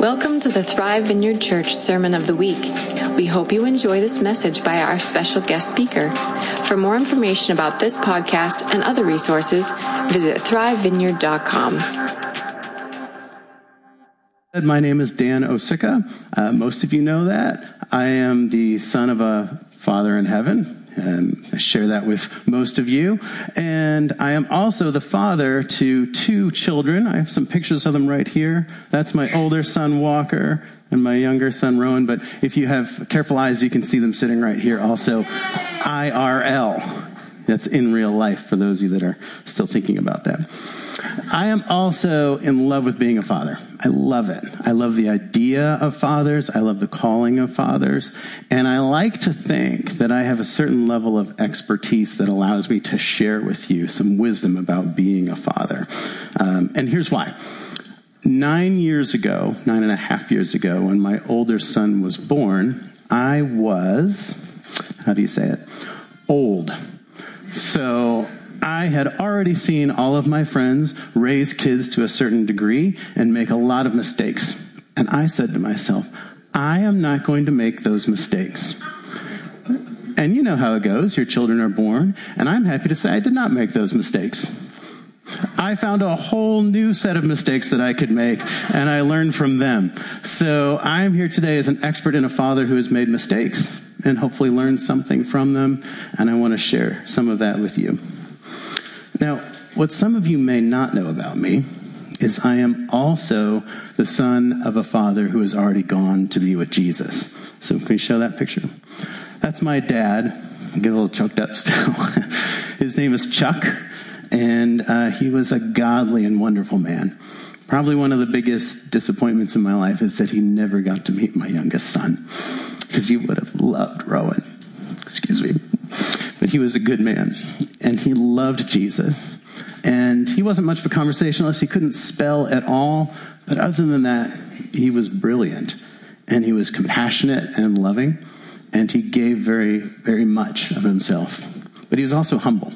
Welcome to the Thrive Vineyard Church Sermon of the Week. We hope you enjoy this message by our special guest speaker. For more information about this podcast and other resources, visit thrivevineyard.com. My name is Dan Osicka. Uh, most of you know that. I am the son of a father in heaven. And I share that with most of you. And I am also the father to two children. I have some pictures of them right here. That's my older son, Walker, and my younger son, Rowan. But if you have careful eyes, you can see them sitting right here also. IRL. That's in real life for those of you that are still thinking about that. I am also in love with being a father. I love it. I love the idea of fathers. I love the calling of fathers. And I like to think that I have a certain level of expertise that allows me to share with you some wisdom about being a father. Um, and here's why. Nine years ago, nine and a half years ago, when my older son was born, I was, how do you say it? Old. So I had already seen all of my friends raise kids to a certain degree and make a lot of mistakes. And I said to myself, I am not going to make those mistakes. And you know how it goes. Your children are born. And I'm happy to say I did not make those mistakes. I found a whole new set of mistakes that I could make, and I learned from them. So I'm here today as an expert and a father who has made mistakes and hopefully learned something from them, and I want to share some of that with you. Now, what some of you may not know about me is I am also the son of a father who has already gone to be with Jesus. So can you show that picture? That's my dad. I get a little choked up still. His name is Chuck, and uh, he was a godly and wonderful man. Probably one of the biggest disappointments in my life is that he never got to meet my youngest son because he would have loved Rowan. Excuse me. He was a good man and he loved Jesus. And he wasn't much of a conversationalist. He couldn't spell at all. But other than that, he was brilliant and he was compassionate and loving. And he gave very, very much of himself. But he was also humble.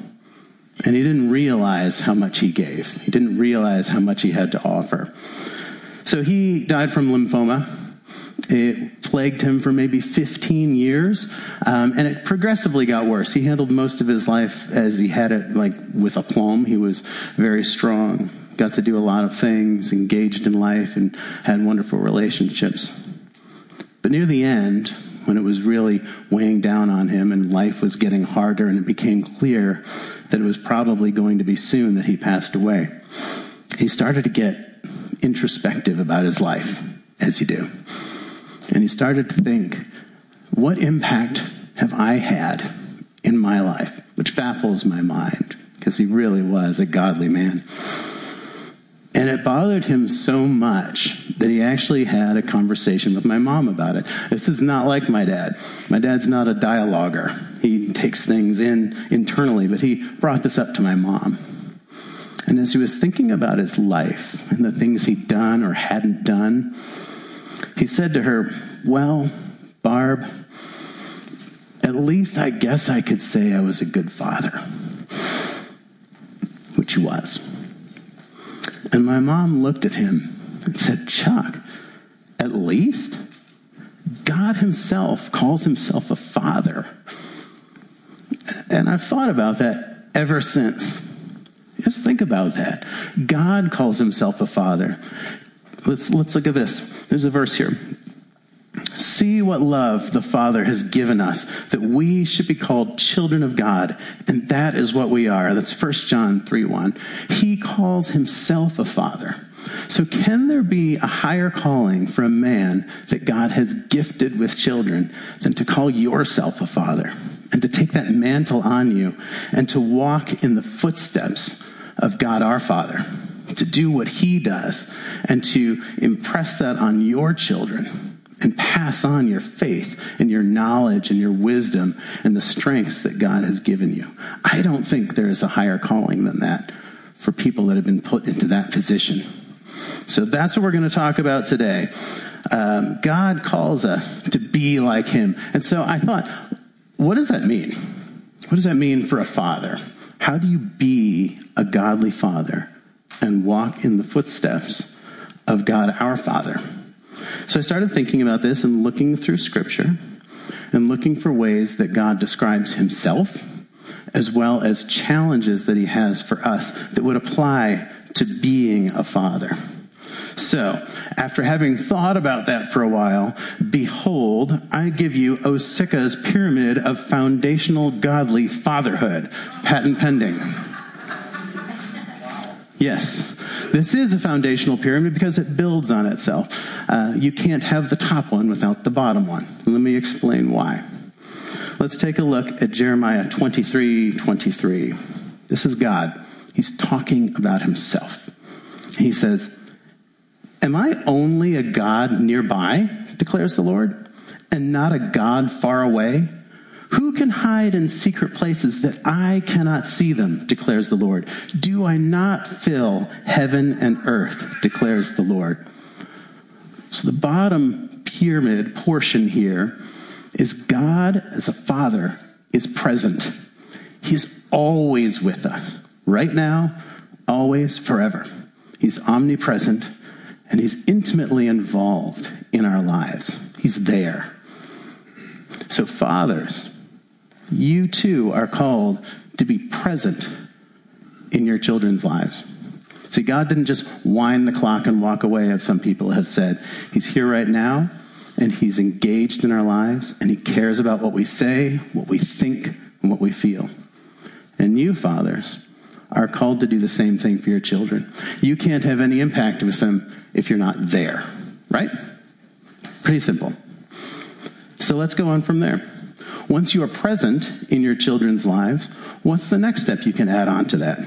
And he didn't realize how much he gave. He didn't realize how much he had to offer. So he died from lymphoma it plagued him for maybe 15 years, um, and it progressively got worse. He handled most of his life as he had it, like with aplomb. He was very strong, got to do a lot of things, engaged in life, and had wonderful relationships. But near the end, when it was really weighing down on him and life was getting harder, and it became clear that it was probably going to be soon that he passed away, he started to get introspective about his life, as you do. And he started to think, what impact have I had in my life? Which baffles my mind because he really was a godly man. And it bothered him so much that he actually had a conversation with my mom about it. This is not like my dad. My dad's not a dialoguer. He takes things in internally, but he brought this up to my mom. And as he was thinking about his life and the things he'd done or hadn't done, he said to her, Well, Barb, at least I guess I could say I was a good father, which he was. And my mom looked at him and said, Chuck, at least? God Himself calls Himself a father. And I've thought about that ever since. Just think about that. God calls Himself a father. Let's, let's look at this. There's a verse here. See what love the Father has given us, that we should be called children of God. And that is what we are. That's 1 John 3 1. He calls himself a father. So, can there be a higher calling for a man that God has gifted with children than to call yourself a father and to take that mantle on you and to walk in the footsteps of God our Father? To do what he does and to impress that on your children and pass on your faith and your knowledge and your wisdom and the strengths that God has given you. I don't think there is a higher calling than that for people that have been put into that position. So that's what we're going to talk about today. Um, God calls us to be like him. And so I thought, what does that mean? What does that mean for a father? How do you be a godly father? And walk in the footsteps of God our Father. So I started thinking about this and looking through scripture and looking for ways that God describes himself as well as challenges that he has for us that would apply to being a father. So, after having thought about that for a while, behold, I give you Osicka's pyramid of foundational godly fatherhood, patent pending. Yes, this is a foundational pyramid because it builds on itself. Uh, you can't have the top one without the bottom one. Let me explain why. Let's take a look at Jeremiah 23 23. This is God. He's talking about himself. He says, Am I only a God nearby, declares the Lord, and not a God far away? Who can hide in secret places that I cannot see them, declares the Lord? Do I not fill heaven and earth, declares the Lord? So the bottom pyramid portion here is God as a father is present. He's always with us, right now, always, forever. He's omnipresent and he's intimately involved in our lives. He's there. So, fathers, you too are called to be present in your children's lives. See, God didn't just wind the clock and walk away, as some people have said. He's here right now, and He's engaged in our lives, and He cares about what we say, what we think, and what we feel. And you, fathers, are called to do the same thing for your children. You can't have any impact with them if you're not there, right? Pretty simple. So let's go on from there. Once you are present in your children's lives, what's the next step you can add on to that?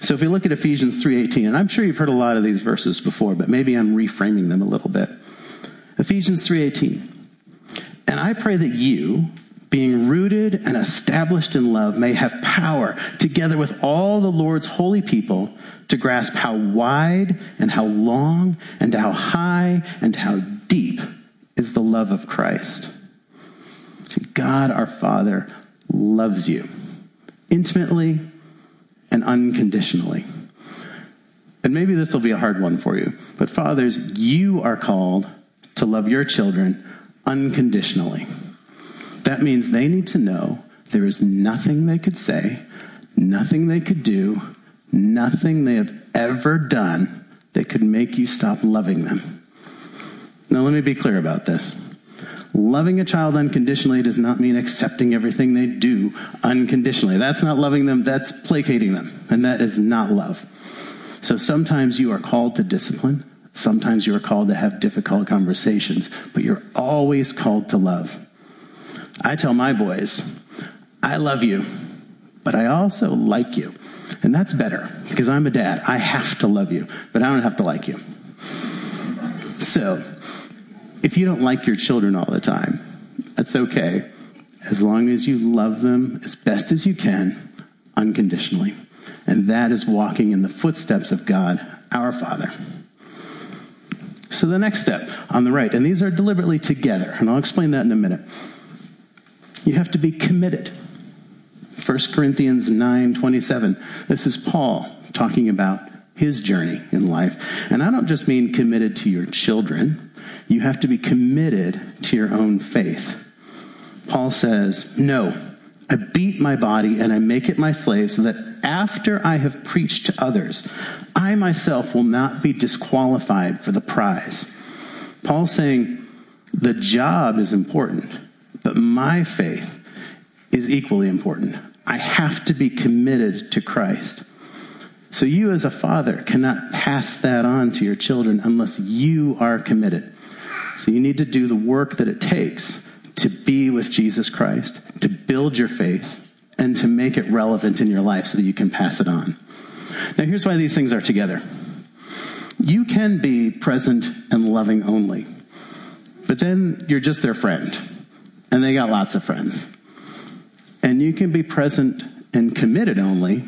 So if we look at Ephesians 3:18, and I'm sure you've heard a lot of these verses before, but maybe I'm reframing them a little bit. Ephesians 3:18. And I pray that you, being rooted and established in love, may have power, together with all the Lord's holy people, to grasp how wide and how long and how high and how deep is the love of Christ. God our Father loves you intimately and unconditionally. And maybe this will be a hard one for you, but fathers, you are called to love your children unconditionally. That means they need to know there is nothing they could say, nothing they could do, nothing they have ever done that could make you stop loving them. Now, let me be clear about this. Loving a child unconditionally does not mean accepting everything they do unconditionally. That's not loving them, that's placating them. And that is not love. So sometimes you are called to discipline. Sometimes you are called to have difficult conversations, but you're always called to love. I tell my boys, I love you, but I also like you. And that's better because I'm a dad. I have to love you, but I don't have to like you. So, if you don't like your children all the time, that's okay. As long as you love them as best as you can, unconditionally. And that is walking in the footsteps of God, our Father. So the next step on the right, and these are deliberately together, and I'll explain that in a minute. You have to be committed. 1 Corinthians 9 27. This is Paul talking about his journey in life. And I don't just mean committed to your children, you have to be committed to your own faith. Paul says, No, I beat my body and I make it my slave so that after I have preached to others, I myself will not be disqualified for the prize. Paul's saying, the job is important, but my faith is equally important. I have to be committed to Christ. So you as a father cannot pass that on to your children unless you are committed. So you need to do the work that it takes to be with Jesus Christ, to build your faith, and to make it relevant in your life so that you can pass it on. Now here's why these things are together. You can be present and loving only, but then you're just their friend, and they got lots of friends. And you can be present and committed only,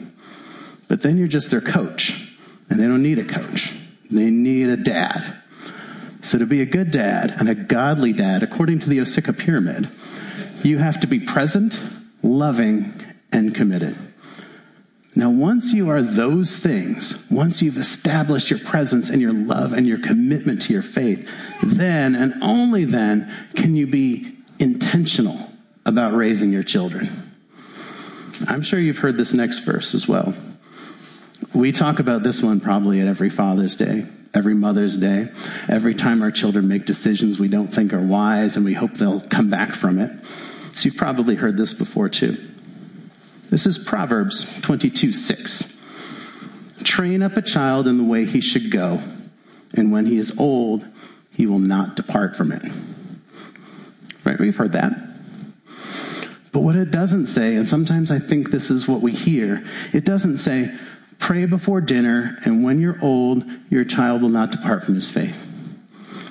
but then you're just their coach, and they don't need a coach. They need a dad. So to be a good dad and a godly dad, according to the Osicka pyramid, you have to be present, loving, and committed. Now, once you are those things, once you've established your presence and your love and your commitment to your faith, then and only then can you be intentional about raising your children. I'm sure you've heard this next verse as well. We talk about this one probably at every Father's Day, every Mother's Day, every time our children make decisions we don't think are wise and we hope they'll come back from it. So you've probably heard this before too. This is Proverbs 22 6. Train up a child in the way he should go, and when he is old, he will not depart from it. Right? We've heard that. But what it doesn't say, and sometimes I think this is what we hear, it doesn't say, pray before dinner, and when you're old, your child will not depart from his faith.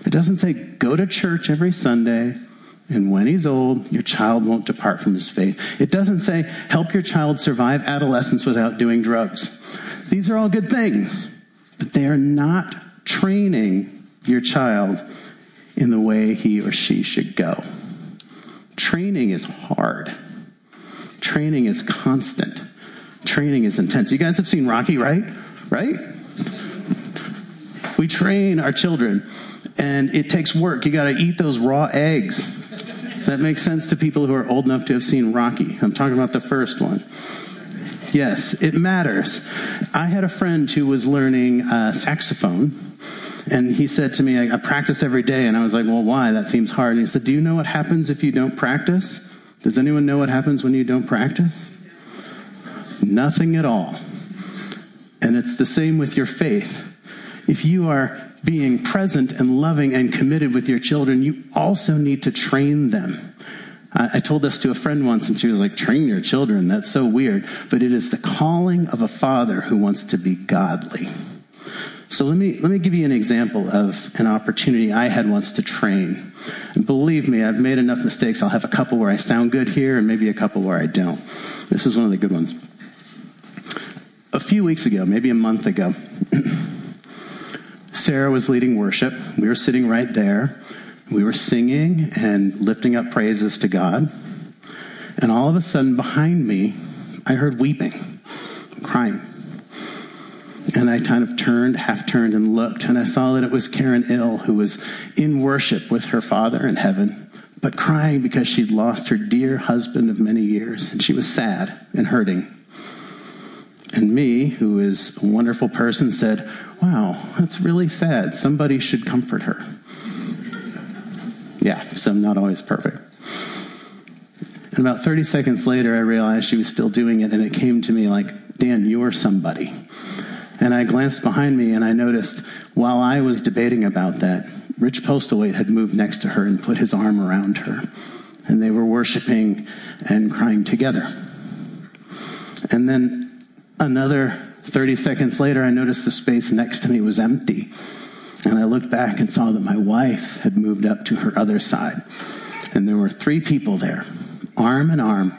It doesn't say, go to church every Sunday, and when he's old, your child won't depart from his faith. It doesn't say, help your child survive adolescence without doing drugs. These are all good things, but they are not training your child in the way he or she should go. Training is hard. Training is constant. Training is intense. You guys have seen Rocky, right? Right? We train our children, and it takes work. You got to eat those raw eggs that makes sense to people who are old enough to have seen Rocky. I'm talking about the first one. Yes, it matters. I had a friend who was learning uh, saxophone, and he said to me, I, I practice every day. And I was like, Well, why? That seems hard. And he said, Do you know what happens if you don't practice? Does anyone know what happens when you don't practice? Nothing at all. And it's the same with your faith. If you are being present and loving and committed with your children, you also need to train them. I, I told this to a friend once and she was like, train your children. That's so weird. But it is the calling of a father who wants to be godly. So let me, let me give you an example of an opportunity I had once to train. And believe me, I've made enough mistakes. I'll have a couple where I sound good here and maybe a couple where I don't. This is one of the good ones. A few weeks ago, maybe a month ago, Sarah was leading worship. We were sitting right there. We were singing and lifting up praises to God. And all of a sudden, behind me, I heard weeping, crying. And I kind of turned, half turned, and looked, and I saw that it was Karen Ill who was in worship with her father in heaven, but crying because she'd lost her dear husband of many years, and she was sad and hurting. And me, who is a wonderful person, said, Wow, that's really sad. Somebody should comfort her. Yeah, so I'm not always perfect. And about 30 seconds later, I realized she was still doing it, and it came to me like, Dan, you're somebody. And I glanced behind me and I noticed while I was debating about that, Rich Postlethwaite had moved next to her and put his arm around her. And they were worshiping and crying together. And then another 30 seconds later, I noticed the space next to me was empty. And I looked back and saw that my wife had moved up to her other side. And there were three people there, arm in arm,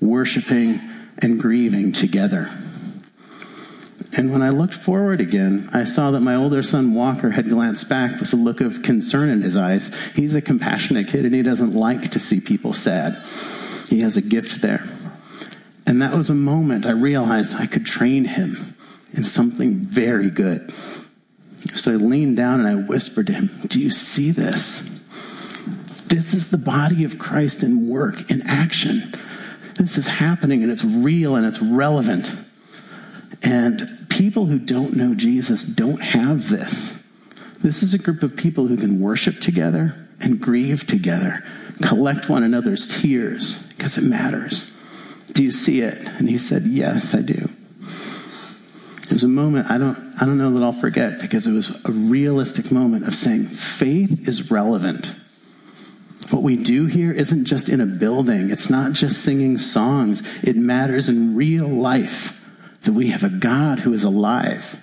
worshiping and grieving together. And when I looked forward again, I saw that my older son Walker had glanced back with a look of concern in his eyes. He's a compassionate kid and he doesn't like to see people sad. He has a gift there. And that was a moment I realized I could train him in something very good. So I leaned down and I whispered to him, Do you see this? This is the body of Christ in work, in action. This is happening and it's real and it's relevant. And people who don't know Jesus don't have this. This is a group of people who can worship together and grieve together, collect one another's tears because it matters. Do you see it? And he said, Yes, I do. It was a moment I don't, I don't know that I'll forget because it was a realistic moment of saying faith is relevant. What we do here isn't just in a building, it's not just singing songs, it matters in real life that we have a God who is alive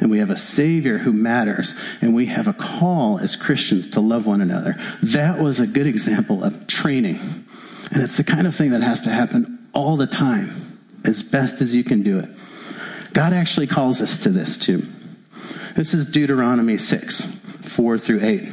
and we have a Savior who matters, and we have a call as Christians to love one another. That was a good example of training. And it's the kind of thing that has to happen all the time, as best as you can do it. God actually calls us to this too. This is Deuteronomy 6, 4 through 8.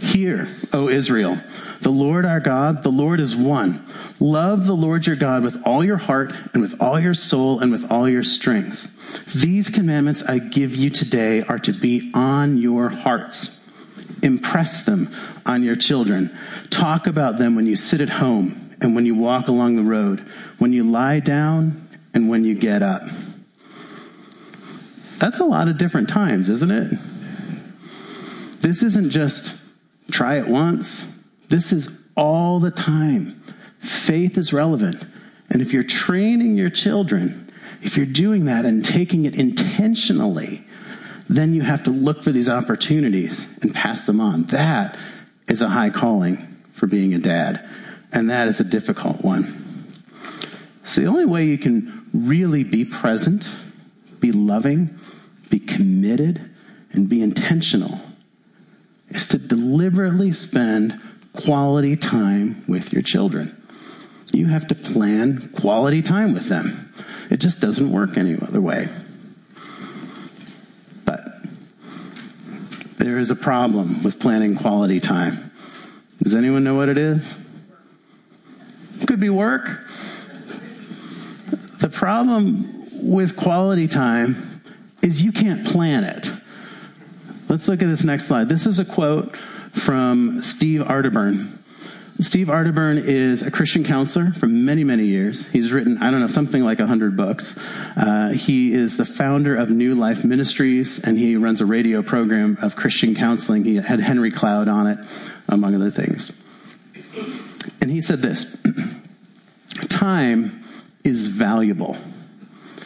Hear, O Israel, the Lord our God, the Lord is one. Love the Lord your God with all your heart and with all your soul and with all your strength. These commandments I give you today are to be on your hearts. Impress them on your children. Talk about them when you sit at home and when you walk along the road, when you lie down and when you get up. That's a lot of different times, isn't it? This isn't just try it once. This is all the time. Faith is relevant. And if you're training your children, if you're doing that and taking it intentionally, then you have to look for these opportunities and pass them on. That is a high calling for being a dad. And that is a difficult one. So the only way you can really be present, be loving, be committed, and be intentional is to deliberately spend quality time with your children. You have to plan quality time with them. It just doesn't work any other way. But there is a problem with planning quality time. Does anyone know what it is? Could be work. The problem with quality time is you can't plan it. Let's look at this next slide. This is a quote from Steve Arterburn. Steve Arterburn is a Christian counselor for many, many years. He's written, I don't know, something like 100 books. Uh, he is the founder of New Life Ministries, and he runs a radio program of Christian counseling. He had Henry Cloud on it, among other things. And he said this Time is valuable.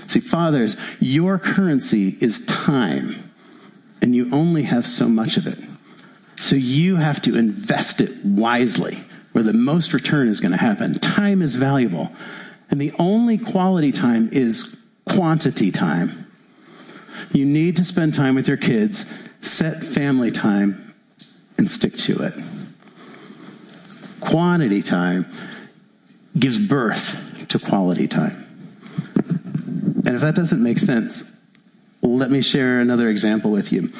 See, fathers, your currency is time and you only have so much of it. So you have to invest it wisely where the most return is going to happen. Time is valuable. And the only quality time is quantity time. You need to spend time with your kids, set family time, and stick to it. Quantity time gives birth to quality time. And if that doesn't make sense, let me share another example with you.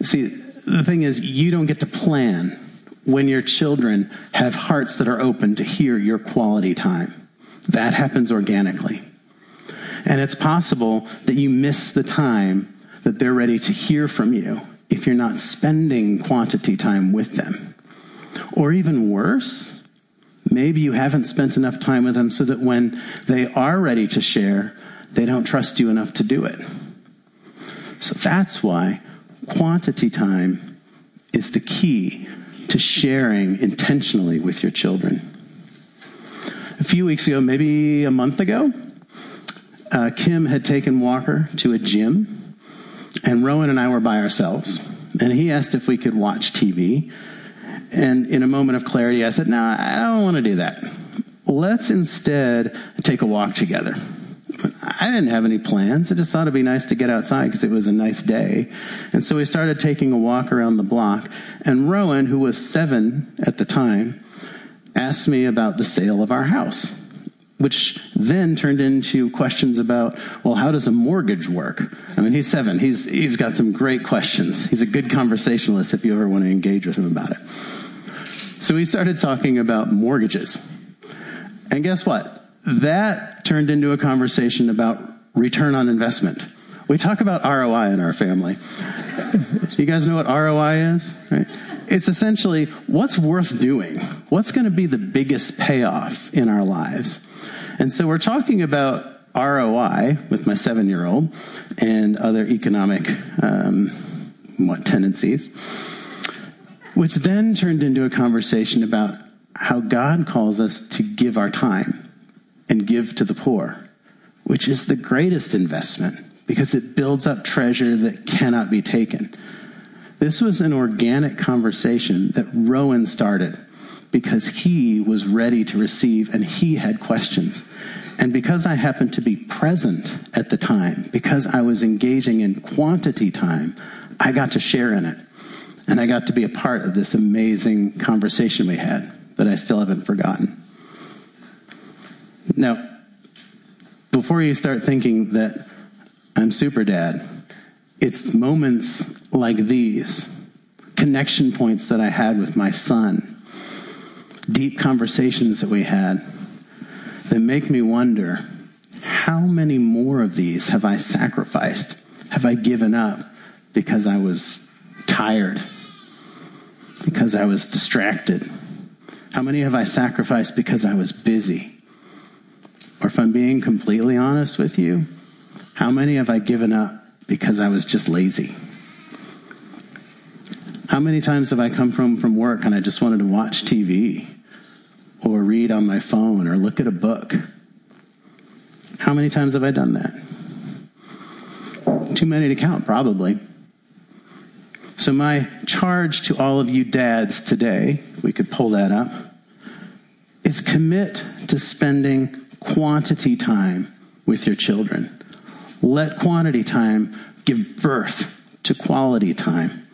See, the thing is, you don't get to plan when your children have hearts that are open to hear your quality time. That happens organically. And it's possible that you miss the time that they're ready to hear from you if you're not spending quantity time with them. Or even worse, maybe you haven't spent enough time with them so that when they are ready to share, they don't trust you enough to do it. So that's why quantity time is the key to sharing intentionally with your children. A few weeks ago, maybe a month ago, uh, Kim had taken Walker to a gym, and Rowan and I were by ourselves. And he asked if we could watch TV. And in a moment of clarity, I said, No, I don't want to do that. Let's instead take a walk together. I didn't have any plans. I just thought it'd be nice to get outside because it was a nice day. And so we started taking a walk around the block. And Rowan, who was seven at the time, asked me about the sale of our house, which then turned into questions about, well, how does a mortgage work? I mean, he's seven. He's, he's got some great questions. He's a good conversationalist if you ever want to engage with him about it. So we started talking about mortgages. And guess what? that turned into a conversation about return on investment. We talk about ROI in our family. you guys know what ROI is? Right? It's essentially what's worth doing? What's going to be the biggest payoff in our lives? And so we're talking about ROI with my seven year old and other economic um, what tendencies, which then turned into a conversation about how God calls us to give our time and give to the poor, which is the greatest investment because it builds up treasure that cannot be taken. This was an organic conversation that Rowan started because he was ready to receive and he had questions. And because I happened to be present at the time, because I was engaging in quantity time, I got to share in it. And I got to be a part of this amazing conversation we had that I still haven't forgotten. Now, before you start thinking that I'm super dad, it's moments like these, connection points that I had with my son, deep conversations that we had, that make me wonder how many more of these have I sacrificed? Have I given up because I was tired? Because I was distracted? How many have I sacrificed because I was busy? Or if I'm being completely honest with you, how many have I given up because I was just lazy? How many times have I come from from work and I just wanted to watch TV or read on my phone or look at a book? How many times have I done that? Too many to count, probably. So, my charge to all of you dads today, if we could pull that up, is commit to spending quantity time with your children. Let quantity time give birth to quality time.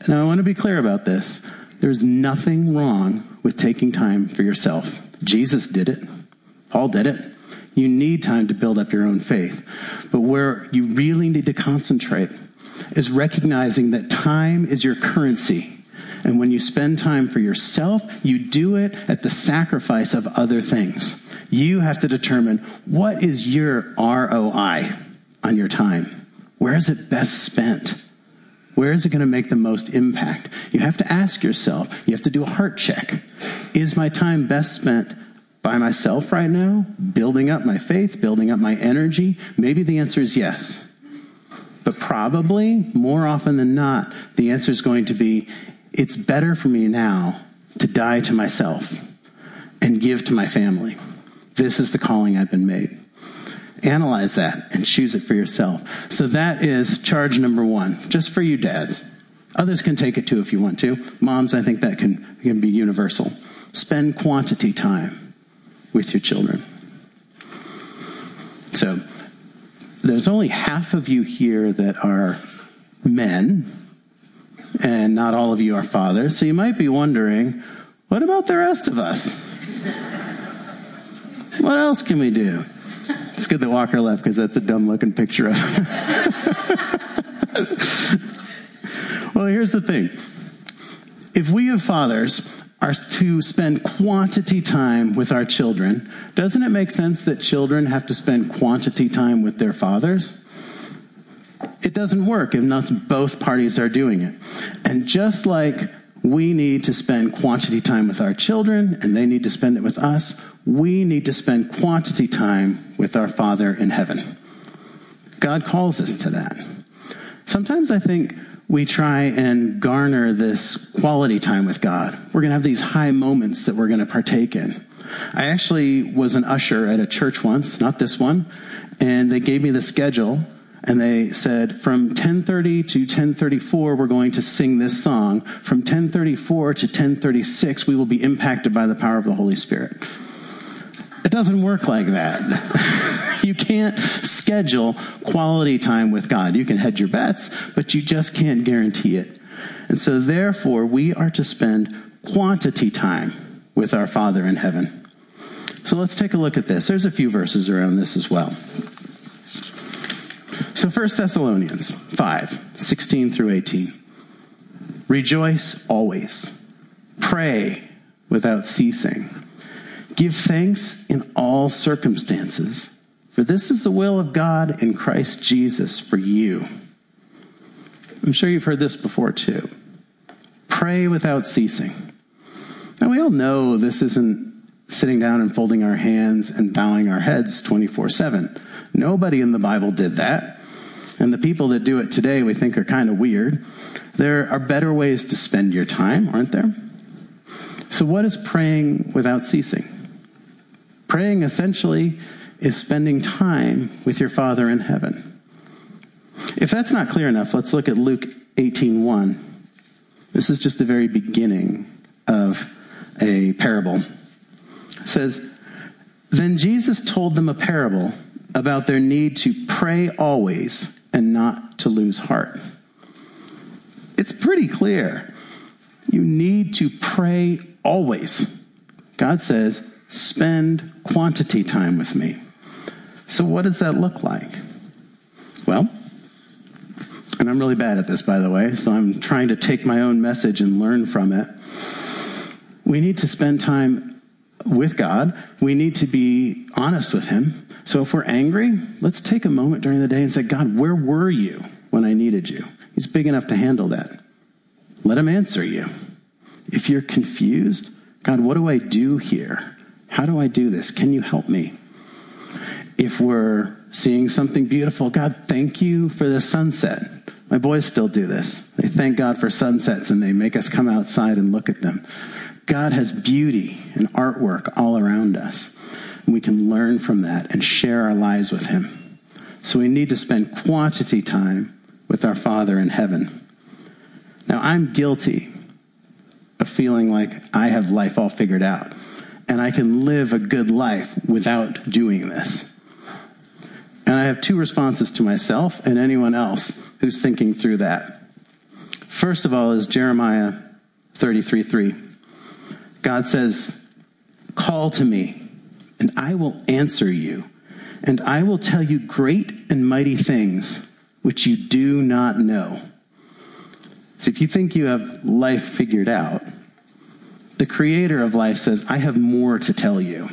And I want to be clear about this. There's nothing wrong with taking time for yourself. Jesus did it. Paul did it. You need time to build up your own faith. But where you really need to concentrate is recognizing that time is your currency. And when you spend time for yourself, you do it at the sacrifice of other things. You have to determine what is your ROI on your time? Where is it best spent? Where is it going to make the most impact? You have to ask yourself, you have to do a heart check. Is my time best spent by myself right now, building up my faith, building up my energy? Maybe the answer is yes. But probably, more often than not, the answer is going to be it's better for me now to die to myself and give to my family. This is the calling I've been made. Analyze that and choose it for yourself. So that is charge number one, just for you dads. Others can take it too if you want to. Moms, I think that can, can be universal. Spend quantity time with your children. So, there's only half of you here that are men, and not all of you are fathers. So you might be wondering, what about the rest of us? what else can we do? It's good that Walker left because that's a dumb looking picture of him. well, here's the thing. If we as fathers are to spend quantity time with our children, doesn't it make sense that children have to spend quantity time with their fathers? It doesn't work if not both parties are doing it. And just like we need to spend quantity time with our children and they need to spend it with us, we need to spend quantity time with our Father in heaven. God calls us to that. Sometimes I think we try and garner this quality time with God. We're going to have these high moments that we're going to partake in. I actually was an usher at a church once, not this one, and they gave me the schedule and they said from 10:30 to 10:34 we're going to sing this song. From 10:34 to 10:36 we will be impacted by the power of the Holy Spirit. It doesn't work like that. you can't schedule quality time with God. You can hedge your bets, but you just can't guarantee it. And so therefore we are to spend quantity time with our Father in heaven. So let's take a look at this. There's a few verses around this as well. So 1 Thessalonians 5, 16 through 18. Rejoice always. Pray without ceasing. Give thanks in all circumstances, for this is the will of God in Christ Jesus for you. I'm sure you've heard this before too. Pray without ceasing. Now we all know this isn't sitting down and folding our hands and bowing our heads 24 7. Nobody in the Bible did that. And the people that do it today we think are kind of weird. There are better ways to spend your time, aren't there? So, what is praying without ceasing? Praying essentially is spending time with your Father in heaven. If that's not clear enough, let's look at Luke 18:1. This is just the very beginning of a parable. It says, Then Jesus told them a parable about their need to pray always and not to lose heart. It's pretty clear. You need to pray always. God says, spend quantity time with me. So, what does that look like? Well, and I'm really bad at this, by the way, so I'm trying to take my own message and learn from it. We need to spend time with God, we need to be honest with Him. So if we're angry, let's take a moment during the day and say, God, where were you when I needed you? He's big enough to handle that. Let Him answer you. If you're confused, God, what do I do here? How do I do this? Can you help me? If we're seeing something beautiful, God, thank you for the sunset. My boys still do this. They thank God for sunsets and they make us come outside and look at them. God has beauty and artwork all around us. And we can learn from that and share our lives with Him. So we need to spend quantity time with our Father in heaven. Now, I'm guilty of feeling like I have life all figured out and I can live a good life without doing this. And I have two responses to myself and anyone else who's thinking through that. First of all is Jeremiah 33 3. God says, Call to me, and I will answer you, and I will tell you great and mighty things which you do not know. So if you think you have life figured out, the creator of life says, I have more to tell you.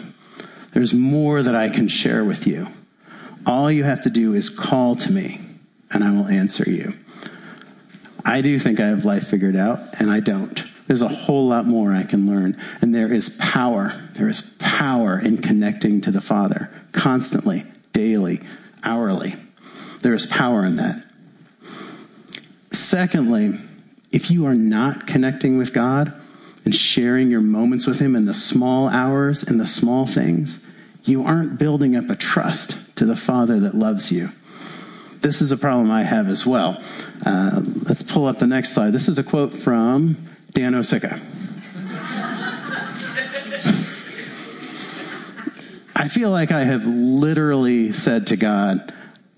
There's more that I can share with you. All you have to do is call to me, and I will answer you. I do think I have life figured out, and I don't. There's a whole lot more I can learn. And there is power. There is power in connecting to the Father constantly, daily, hourly. There is power in that. Secondly, if you are not connecting with God and sharing your moments with Him in the small hours and the small things, you aren't building up a trust to the Father that loves you. This is a problem I have as well. Uh, let's pull up the next slide. This is a quote from Dan Osicka. I feel like I have literally said to God,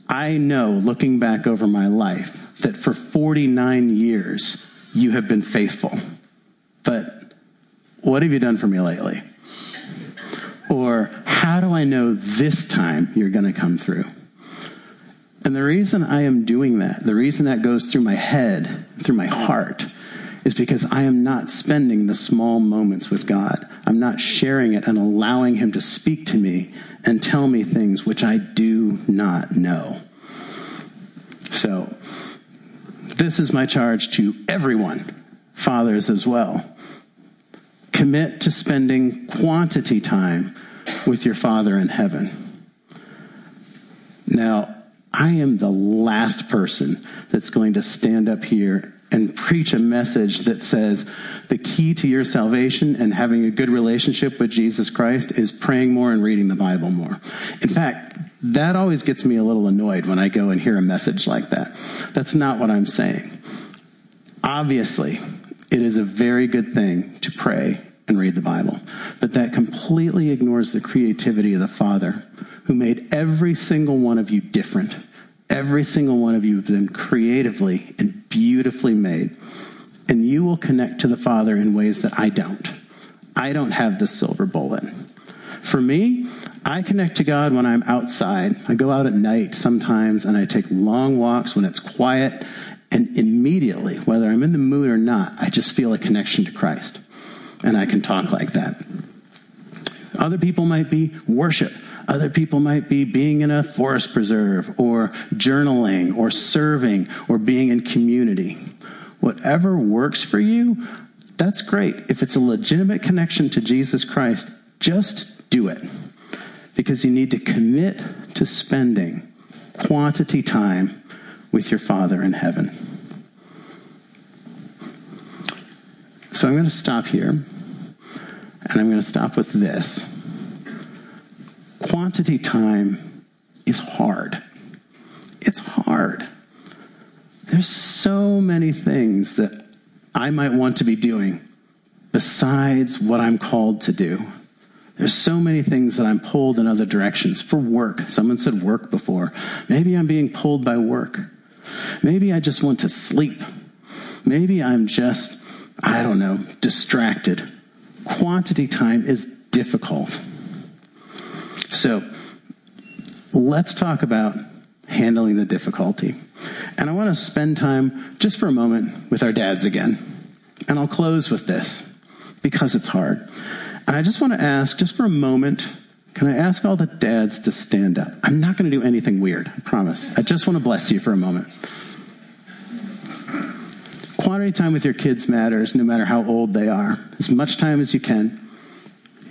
I know looking back over my life that for 49 years you have been faithful. But what have you done for me lately? Or how do I know this time you're going to come through? And the reason I am doing that, the reason that goes through my head, through my heart, is because I am not spending the small moments with God. I'm not sharing it and allowing Him to speak to me and tell me things which I do not know. So, this is my charge to everyone, fathers as well. Commit to spending quantity time with your Father in heaven. Now, I am the last person that's going to stand up here and preach a message that says the key to your salvation and having a good relationship with Jesus Christ is praying more and reading the Bible more. In fact, that always gets me a little annoyed when I go and hear a message like that. That's not what I'm saying. Obviously, it is a very good thing to pray and read the Bible, but that completely ignores the creativity of the Father who made every single one of you different Every single one of you have been creatively and beautifully made. And you will connect to the Father in ways that I don't. I don't have the silver bullet. For me, I connect to God when I'm outside. I go out at night sometimes and I take long walks when it's quiet. And immediately, whether I'm in the mood or not, I just feel a connection to Christ. And I can talk like that. Other people might be worship. Other people might be being in a forest preserve or journaling or serving or being in community. Whatever works for you, that's great. If it's a legitimate connection to Jesus Christ, just do it. Because you need to commit to spending quantity time with your Father in heaven. So I'm going to stop here, and I'm going to stop with this quantity time is hard. It's hard. There's so many things that I might want to be doing besides what I'm called to do. There's so many things that I'm pulled in other directions for work. Someone said work before. Maybe I'm being pulled by work. Maybe I just want to sleep. Maybe I'm just, I don't know, distracted. Quantity time is difficult. So let's talk about handling the difficulty. And I want to spend time just for a moment with our dads again. And I'll close with this because it's hard. And I just want to ask, just for a moment, can I ask all the dads to stand up? I'm not going to do anything weird, I promise. I just want to bless you for a moment. Quality time with your kids matters no matter how old they are. As much time as you can.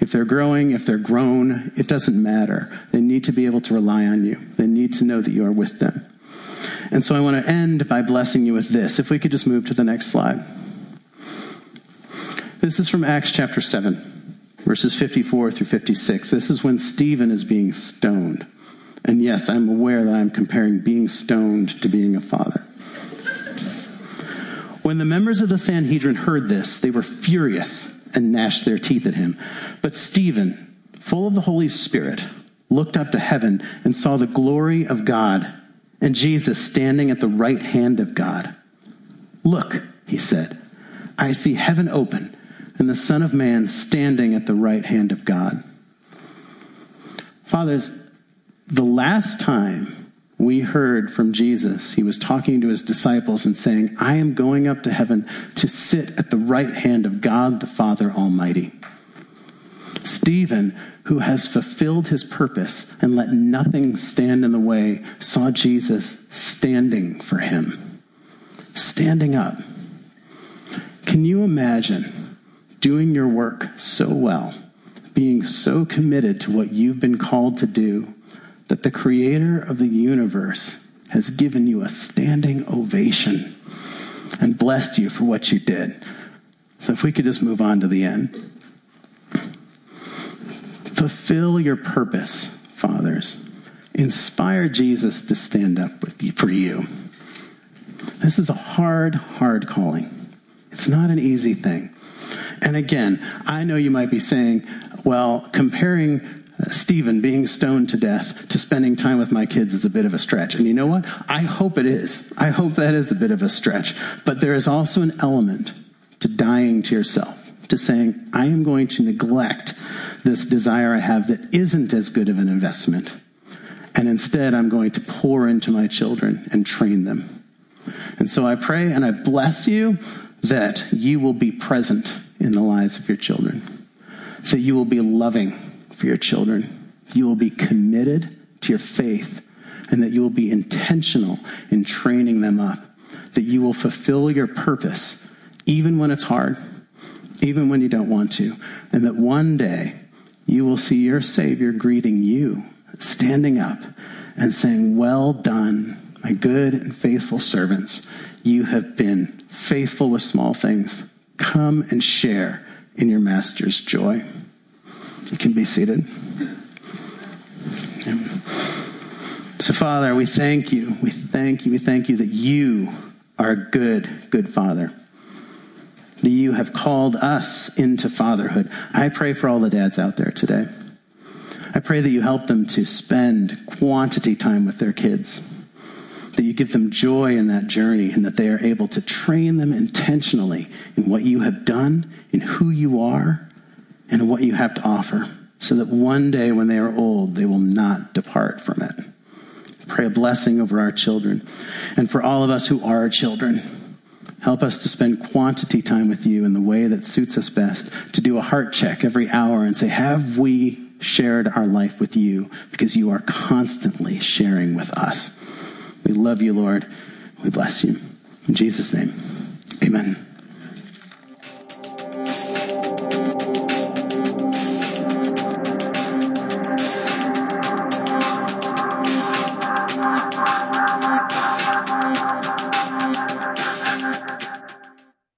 If they're growing, if they're grown, it doesn't matter. They need to be able to rely on you. They need to know that you are with them. And so I want to end by blessing you with this. If we could just move to the next slide. This is from Acts chapter 7, verses 54 through 56. This is when Stephen is being stoned. And yes, I'm aware that I'm comparing being stoned to being a father. When the members of the Sanhedrin heard this, they were furious and gnashed their teeth at him. But Stephen, full of the Holy Spirit, looked up to heaven and saw the glory of God and Jesus standing at the right hand of God. Look, he said, I see heaven open and the Son of Man standing at the right hand of God. Fathers, the last time we heard from Jesus, he was talking to his disciples and saying, I am going up to heaven to sit at the right hand of God the Father Almighty. Stephen, who has fulfilled his purpose and let nothing stand in the way, saw Jesus standing for him, standing up. Can you imagine doing your work so well, being so committed to what you've been called to do, that the creator of the universe has given you a standing ovation and blessed you for what you did? So if we could just move on to the end. Fulfill your purpose, fathers. Inspire Jesus to stand up with you, for you. This is a hard, hard calling. It's not an easy thing. And again, I know you might be saying, well, comparing Stephen being stoned to death to spending time with my kids is a bit of a stretch. And you know what? I hope it is. I hope that is a bit of a stretch. But there is also an element to dying to yourself to saying, I am going to neglect this desire I have that isn't as good of an investment. And instead, I'm going to pour into my children and train them. And so I pray and I bless you that you will be present in the lives of your children, that you will be loving for your children, you will be committed to your faith, and that you will be intentional in training them up, that you will fulfill your purpose even when it's hard even when you don't want to, and that one day you will see your Savior greeting you, standing up and saying, Well done, my good and faithful servants. You have been faithful with small things. Come and share in your Master's joy. You can be seated. So, Father, we thank you. We thank you. We thank you that you are a good, good Father that you have called us into fatherhood. I pray for all the dads out there today. I pray that you help them to spend quantity time with their kids, that you give them joy in that journey, and that they are able to train them intentionally in what you have done, in who you are, and what you have to offer, so that one day when they are old, they will not depart from it. Pray a blessing over our children and for all of us who are children. Help us to spend quantity time with you in the way that suits us best, to do a heart check every hour and say, have we shared our life with you? Because you are constantly sharing with us. We love you, Lord. We bless you. In Jesus' name, amen.